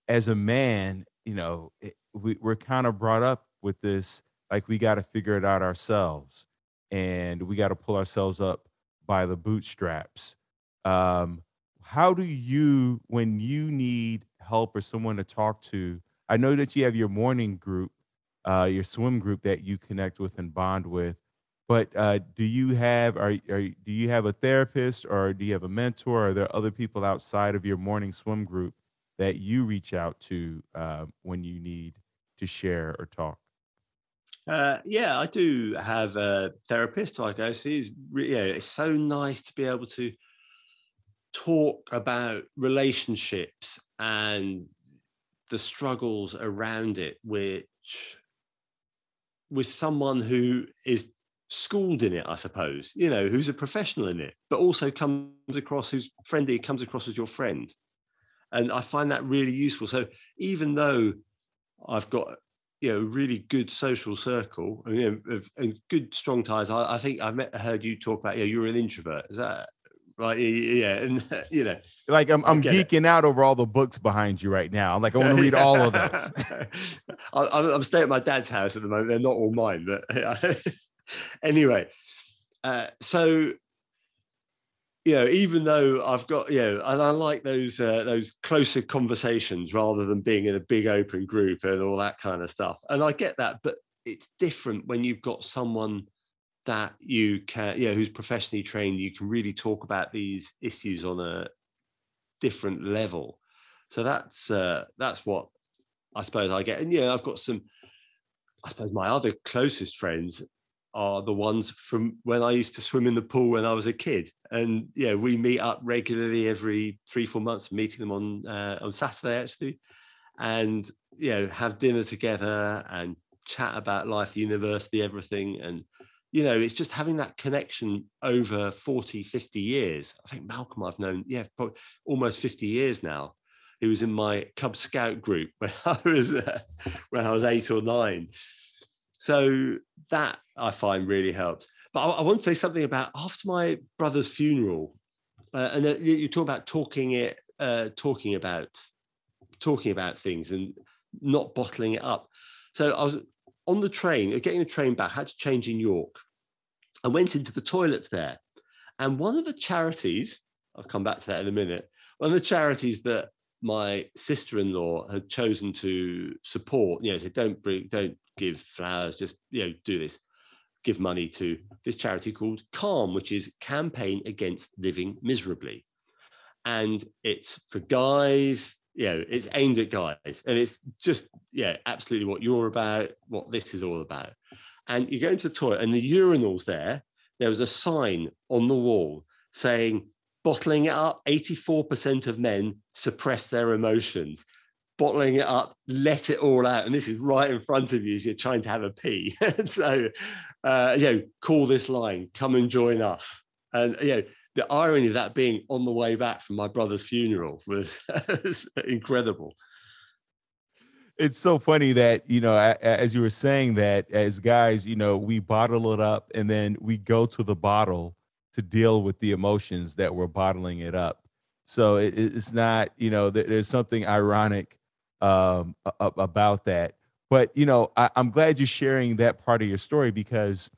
[SPEAKER 1] as a man, you know, it, we, we're kind of brought up with this like we got to figure it out ourselves and we got to pull ourselves up by the bootstraps. Um, how do you, when you need help or someone to talk to, I know that you have your morning group, uh, your swim group that you connect with and bond with, but uh, do you have, are, are, do you have a therapist or do you have a mentor? Or are there other people outside of your morning swim group that you reach out to uh, when you need to share or talk?
[SPEAKER 2] Uh, yeah, I do have a therapist I go see. Yeah, it's so nice to be able to talk about relationships and the struggles around it, which with someone who is schooled in it, I suppose, you know, who's a professional in it, but also comes across who's friendly, comes across as your friend and I find that really useful. So even though I've got you know really good social circle you know, and good strong ties, I, I think I've met, heard you talk about yeah you're an introvert. Is that right? Yeah, and you know,
[SPEAKER 1] like I'm, I'm geeking it. out over all the books behind you right now. I'm like, I want to read all of those.
[SPEAKER 2] I, am staying at my dad's house at the moment. They're not all mine, but anyway. Uh, so you know, even though I've got, you know, and I like those uh, those closer conversations rather than being in a big open group and all that kind of stuff. And I get that, but it's different when you've got someone that you can, you know, who's professionally trained. You can really talk about these issues on a different level. So that's uh, that's what I suppose I get. And yeah, I've got some. I suppose my other closest friends are the ones from when I used to swim in the pool when I was a kid. And yeah, we meet up regularly every three, four months, meeting them on uh, on Saturday actually, and you know, have dinner together and chat about life, university, everything. And you know, it's just having that connection over 40, 50 years. I think Malcolm I've known, yeah, probably almost 50 years now. He was in my Cub Scout group when I was uh, when I was eight or nine. So that I find really helps. But I, I want to say something about after my brother's funeral, uh, and uh, you, you, talk about talking it, uh, talking about, talking about things and not bottling it up. So I was on the train, uh, getting the train back, had to change in York. I went into the toilets there. And one of the charities, I'll come back to that in a minute, one of the charities that my sister-in-law had chosen to support, you know, said, don't bring, don't give flowers, just, you know, do this, give money to this charity called CALM, which is Campaign Against Living Miserably. And it's for guys, you know, it's aimed at guys. And it's just, yeah, absolutely what you're about, what this is all about. And you go into the toilet and the urinals there, there was a sign on the wall saying, bottling it up, 84% of men suppress their emotions. Bottling it up, let it all out. And this is right in front of you as you're trying to have a pee. so, uh, you know, call this line, come and join us. And, you know, the irony of that being on the way back from my brother's funeral was, was incredible
[SPEAKER 1] it's so funny that you know as you were saying that as guys you know we bottle it up and then we go to the bottle to deal with the emotions that we're bottling it up so it's not you know there's something ironic um, about that but you know I, am glad you're sharing that part of your story because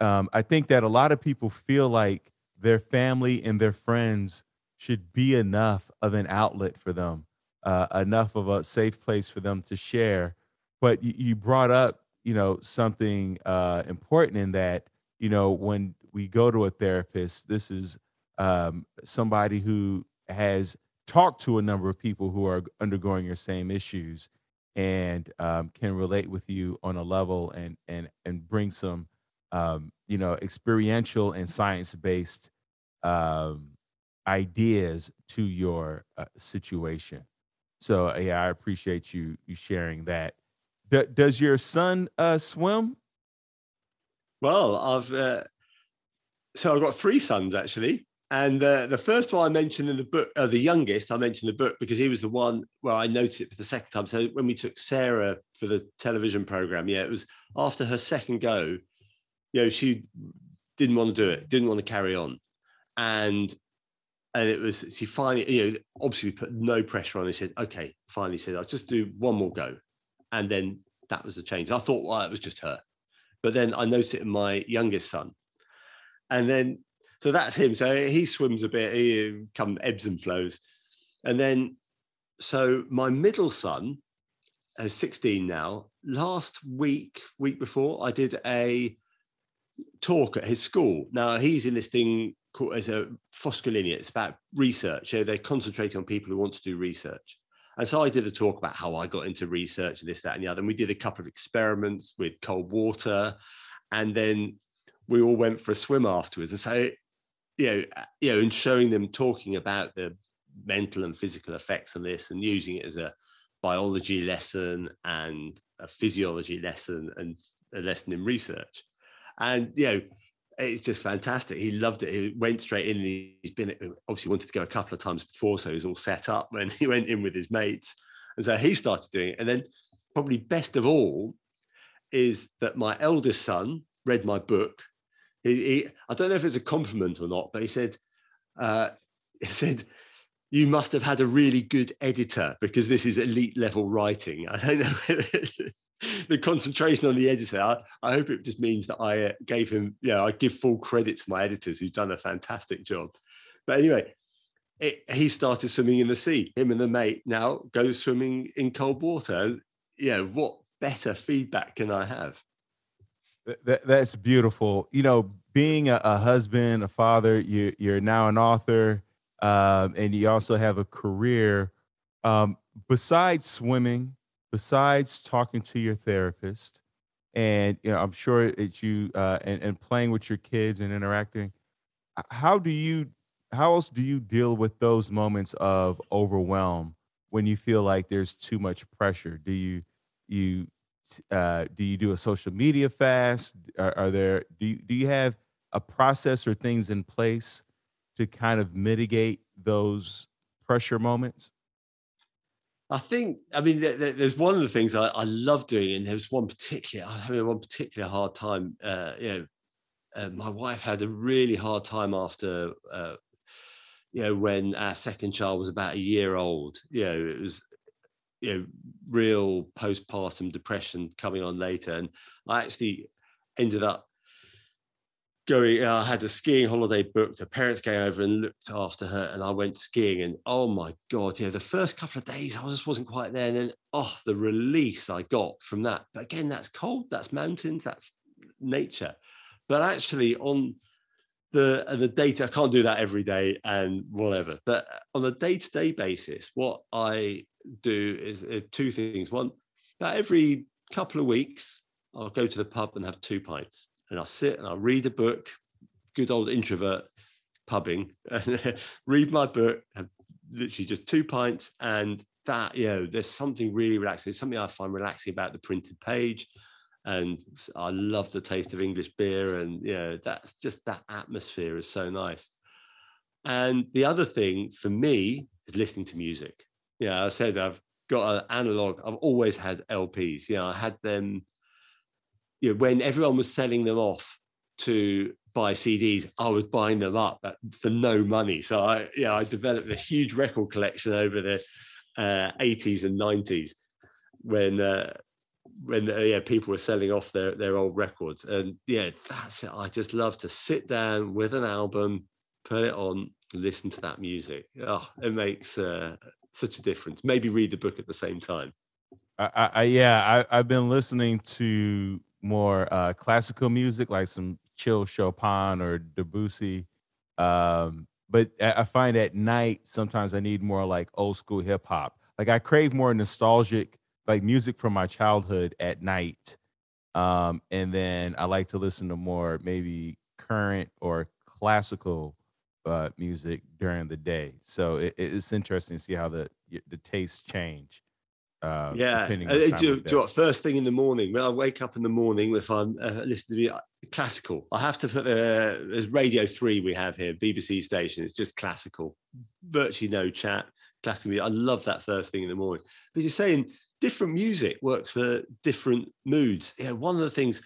[SPEAKER 1] um, i think that a lot of people feel like their family and their friends should be enough of an outlet for them uh, enough of a safe place for them to share. But you, you brought up, you know, something uh, important in that, you know, when we go to a therapist, this is um, somebody who has talked to a number of people who are undergoing your same issues and um, can relate with you on a level and and and bring some um, you know experiential and science based um, ideas to your uh, situation. So uh, yeah, I appreciate you you sharing that. D- does your son uh, swim?
[SPEAKER 2] Well, I've uh, so I've got three sons actually, and uh, the first one I mentioned in the book, uh, the youngest, I mentioned the book because he was the one where I noticed it for the second time. So when we took Sarah for the television program, yeah, it was after her second go. You know, she didn't want to do it, didn't want to carry on, and and it was she finally you know obviously we put no pressure on. He said okay finally said i'll just do one more go. And then that was the change. I thought well it was just her. But then i noticed it in my youngest son. And then so that's him so he swims a bit he um, come ebbs and flows and then so my middle son is 16 now last week week before i did a talk at his school now he's in this thing called as a Foscolini. It's about research. Know, they're concentrating on people who want to do research. And so I did a talk about how I got into research and this, that, and the other. And we did a couple of experiments with cold water. And then we all went for a swim afterwards. And so, you know, uh, you know, and showing them talking about the mental and physical effects of this and using it as a biology lesson and a physiology lesson and a lesson in research. And you know, it's just fantastic. He loved it. He went straight in. He's been obviously wanted to go a couple of times before, so he's all set up when he went in with his mates, and so he started doing it. And then, probably best of all, is that my eldest son read my book. He, he I don't know if it's a compliment or not, but he said, uh, he said, you must have had a really good editor because this is elite level writing. I don't know. the concentration on the editor. I, I, hope it just means that I uh, gave him, yeah, I give full credit to my editors who've done a fantastic job. But anyway, it, he started swimming in the sea. Him and the mate now go swimming in cold water. Yeah, what better feedback can I have?
[SPEAKER 1] That, that's beautiful. You know, being a, a husband, a father, you, you're now an author, um, and you also have a career. Um, besides swimming, besides talking to your therapist, and you know, I'm sure it's you uh, and, and playing with your kids and interacting. How do you? How else do you deal with those moments of overwhelm when you feel like there's too much pressure? Do you you uh, do you do a social media fast? Are, are there do you, do you have a process or things in place to kind of mitigate those pressure moments?
[SPEAKER 2] I think, I mean, there's one of the things I, I love doing, and there was one particular, I'm having one particular hard time. Uh, you know, uh, my wife had a really hard time after, uh, you know, when our second child was about a year old. You know, it was, you know, real postpartum depression coming on later. And I actually ended up going, uh, I had a skiing holiday booked. Her parents came over and looked after her, and I went skiing. And oh my God, yeah, the first couple of days I just wasn't quite there. And then, oh, the release I got from that. But again, that's cold, that's mountains, that's nature. But actually, on the the data, I can't do that every day and whatever. But on a day to day basis, what I do is uh, two things. One, about every couple of weeks, I'll go to the pub and have two pints and I'll sit and I'll read a book, good old introvert pubbing, read my book, have literally just two pints. And that, you know, there's something really relaxing. It's something I find relaxing about the printed page. And I love the taste of English beer. And, you know, that's just that atmosphere is so nice. And the other thing for me is listening to music. Yeah, I said I've got an analog. I've always had LPs. You know, I had them you know, when everyone was selling them off to buy CDs, I was buying them up for no money. So I, yeah, I developed a huge record collection over the uh, 80s and 90s when uh, when uh, yeah people were selling off their their old records. And yeah, that's it. I just love to sit down with an album, put it on, listen to that music. Oh, it makes uh, such a difference. Maybe read the book at the same time.
[SPEAKER 1] I, I yeah, I, I've been listening to more uh, classical music, like some chill Chopin or Debussy. Um, but I find at night sometimes I need more like old school hip hop. Like I crave more nostalgic like music from my childhood at night. Um, and then I like to listen to more maybe current or classical uh, music during the day. So it, it's interesting to see how the the tastes change.
[SPEAKER 2] Uh, yeah, uh, do, do what, first thing in the morning when I wake up in the morning, if I'm uh, listening to classical, I have to put uh, there's Radio Three we have here, BBC station. It's just classical, virtually no chat. Classical music. I love that first thing in the morning. But you're saying different music works for different moods. Yeah, one of the things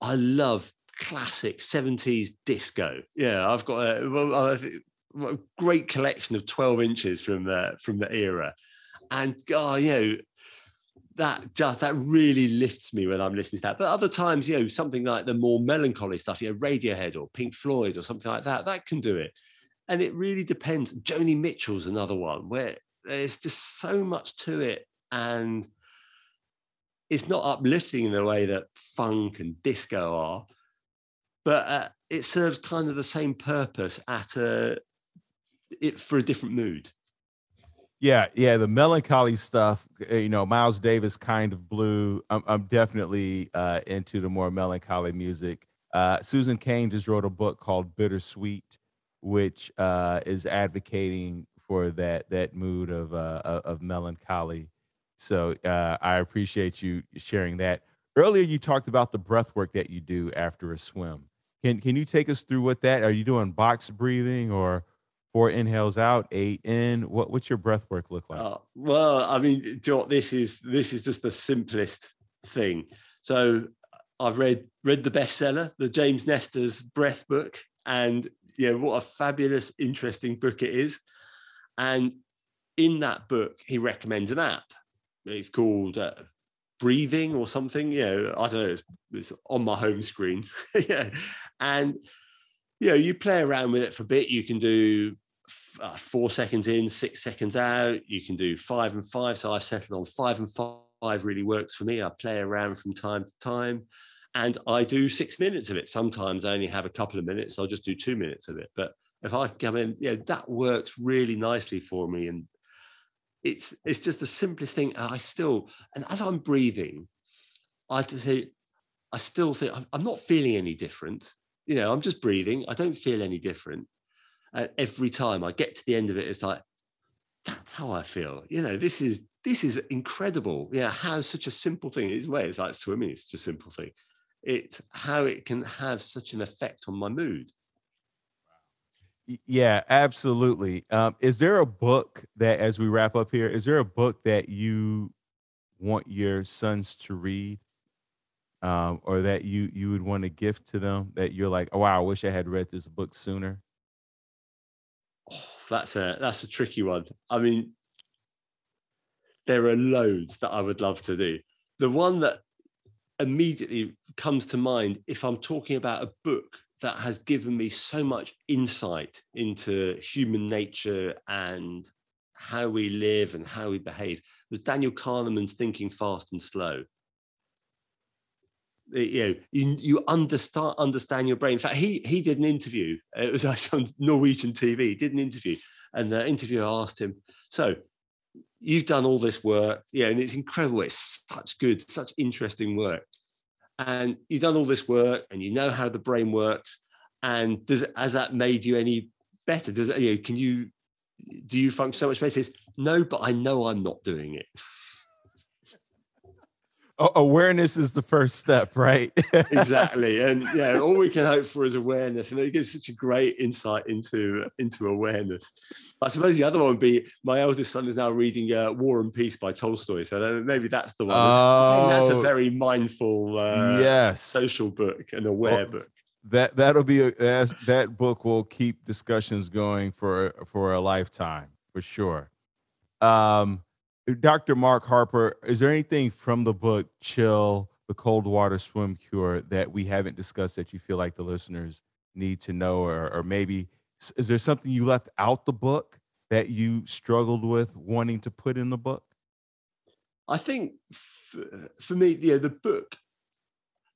[SPEAKER 2] I love classic 70s disco. Yeah, I've got a, a great collection of 12 inches from uh, from the era. And oh, you know, that just that really lifts me when I'm listening to that. But other times, you know, something like the more melancholy stuff, you know, Radiohead or Pink Floyd or something like that, that can do it. And it really depends. Joni Mitchell's another one where there's just so much to it, and it's not uplifting in the way that funk and disco are, but uh, it serves kind of the same purpose at a it for a different mood.
[SPEAKER 1] Yeah, yeah, the melancholy stuff. Eh, you know, Miles Davis, kind of blue. I'm, I'm definitely uh, into the more melancholy music. Uh, Susan Cain just wrote a book called Bittersweet, which uh, is advocating for that that mood of uh, of melancholy. So uh, I appreciate you sharing that. Earlier, you talked about the breath work that you do after a swim. Can can you take us through what that? Are you doing box breathing or four inhales out, eight in. What what's your breath work look like? Uh,
[SPEAKER 2] well, I mean, this is this is just the simplest thing. So I've read read the bestseller, the James Nestor's Breath book, and yeah, what a fabulous, interesting book it is. And in that book, he recommends an app. It's called uh, Breathing or something. You know, I don't know. It's, on my home screen. yeah, and you know, you play around with it for a bit. You can do uh, four seconds in, six seconds out. You can do five and five. So I've settled on five and five really works for me. I play around from time to time and I do six minutes of it. Sometimes I only have a couple of minutes. I'll just do two minutes of it. But if I come in, yeah, that works really nicely for me. And it's it's just the simplest thing. And I still, and as I'm breathing, I just say, I still think I'm not feeling any different. You know, I'm just breathing. I don't feel any different uh, every time I get to the end of it, it's like, that's how I feel. You know, this is this is incredible. Yeah, how such a simple thing is way. It's like swimming, it's just a simple thing. It's how it can have such an effect on my mood.
[SPEAKER 1] Yeah, absolutely. Um, is there a book that, as we wrap up here, is there a book that you want your sons to read, um, or that you you would want to gift to them that you're like, oh wow, I wish I had read this book sooner?
[SPEAKER 2] that's a that's a tricky one. I mean, there are loads that I would love to do. The one that immediately comes to mind if I'm talking about a book that has given me so much insight into human nature and how we live and how we behave was Daniel Kahneman's Thinking Fast and Slow. You know, you, you understand understand your brain. In fact, he he did an interview. Uh, it was actually on Norwegian TV. He did an interview, and the interviewer asked him, "So, you've done all this work, yeah, and it's incredible. It's such good, such interesting work, and you've done all this work, and you know how the brain works. And does has that made you any better? Does it, you know, can you do you function so much better? Says, no, but I know I'm not doing it.
[SPEAKER 1] awareness is the first step, right?
[SPEAKER 2] exactly, and yeah, all we can hope for is awareness, and it gives such a great insight into into awareness. I suppose the other one would be my eldest son is now reading uh, War and Peace by Tolstoy, so maybe that's the one. Oh, that's a oh. very mindful, uh, yes, social book, and aware well, book.
[SPEAKER 1] That that'll be a, that book will keep discussions going for for a lifetime for sure. Um, Dr. Mark Harper, is there anything from the book Chill, the Cold Water Swim Cure that we haven't discussed that you feel like the listeners need to know? Or, or maybe is there something you left out the book that you struggled with wanting to put in the book?
[SPEAKER 2] I think for me, yeah, the book,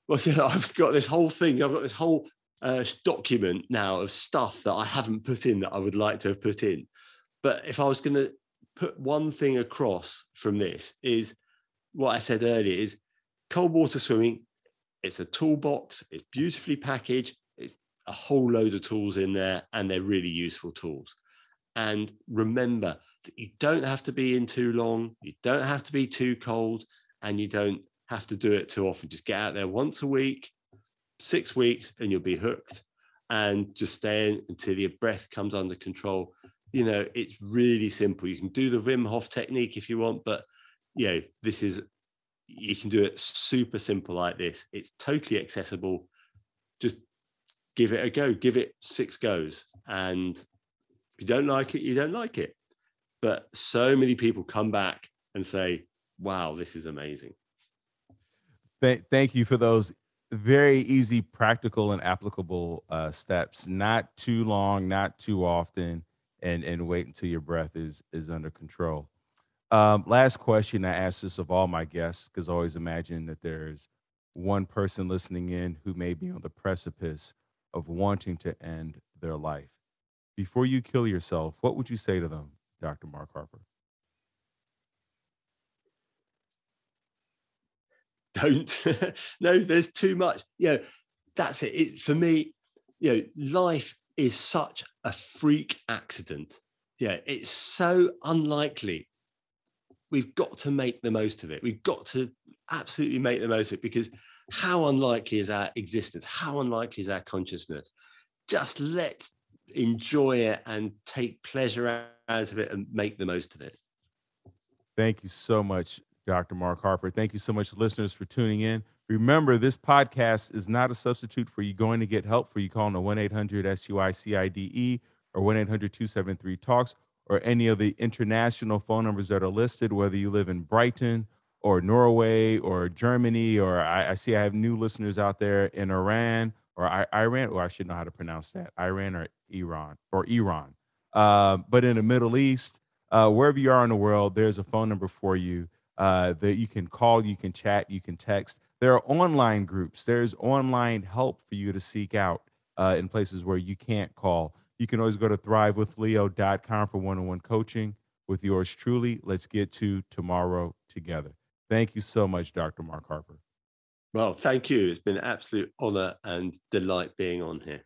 [SPEAKER 2] well, I've got this whole thing, I've got this whole uh, document now of stuff that I haven't put in that I would like to have put in. But if I was going to put one thing across from this is what I said earlier is cold water swimming. It's a toolbox. It's beautifully packaged. It's a whole load of tools in there, and they're really useful tools. And remember that you don't have to be in too long. You don't have to be too cold, and you don't have to do it too often. Just get out there once a week, six weeks, and you'll be hooked. And just stay in until your breath comes under control you know, it's really simple. You can do the Wim Hof technique if you want, but you know, this is you can do it super simple like this. It's totally accessible. Just give it a go. Give it six goes, and if you don't like it, you don't like it. But so many people come back and say, "Wow, this is amazing."
[SPEAKER 1] Thank you for those very easy, practical, and applicable uh, steps. Not too long, not too often and and wait until your breath is is under control. Um, last question I ask this of all my guests because I always imagine that there's one person listening in who may be on the precipice of wanting to end their life. Before you kill yourself, what would you say to them, Dr. Mark Harper?
[SPEAKER 2] Don't. no, there's too much. Yeah, that's it. it. For me, you know, life is such a freak accident. Yeah, it's so unlikely. We've got to make the most of it. We've got to absolutely make the most of it because how unlikely is our existence? How unlikely is our consciousness? Just let's enjoy it and take pleasure out of it and make the most of it.
[SPEAKER 1] Thank you so much, Dr. Mark Harper. Thank you so much, listeners, for tuning in. Remember, this podcast is not a substitute for you going to get help for you calling the 1 800 SUICIDE or 1 800 273 TALKS or any of the international phone numbers that are listed, whether you live in Brighton or Norway or Germany, or I, I see I have new listeners out there in Iran or I, Iran, or I should know how to pronounce that Iran or Iran or Iran. Uh, but in the Middle East, uh, wherever you are in the world, there's a phone number for you uh, that you can call, you can chat, you can text. There are online groups. There's online help for you to seek out uh, in places where you can't call. You can always go to thrivewithleo.com for one on one coaching with yours truly. Let's get to tomorrow together. Thank you so much, Dr. Mark Harper.
[SPEAKER 2] Well, thank you. It's been an absolute honor and delight being on here.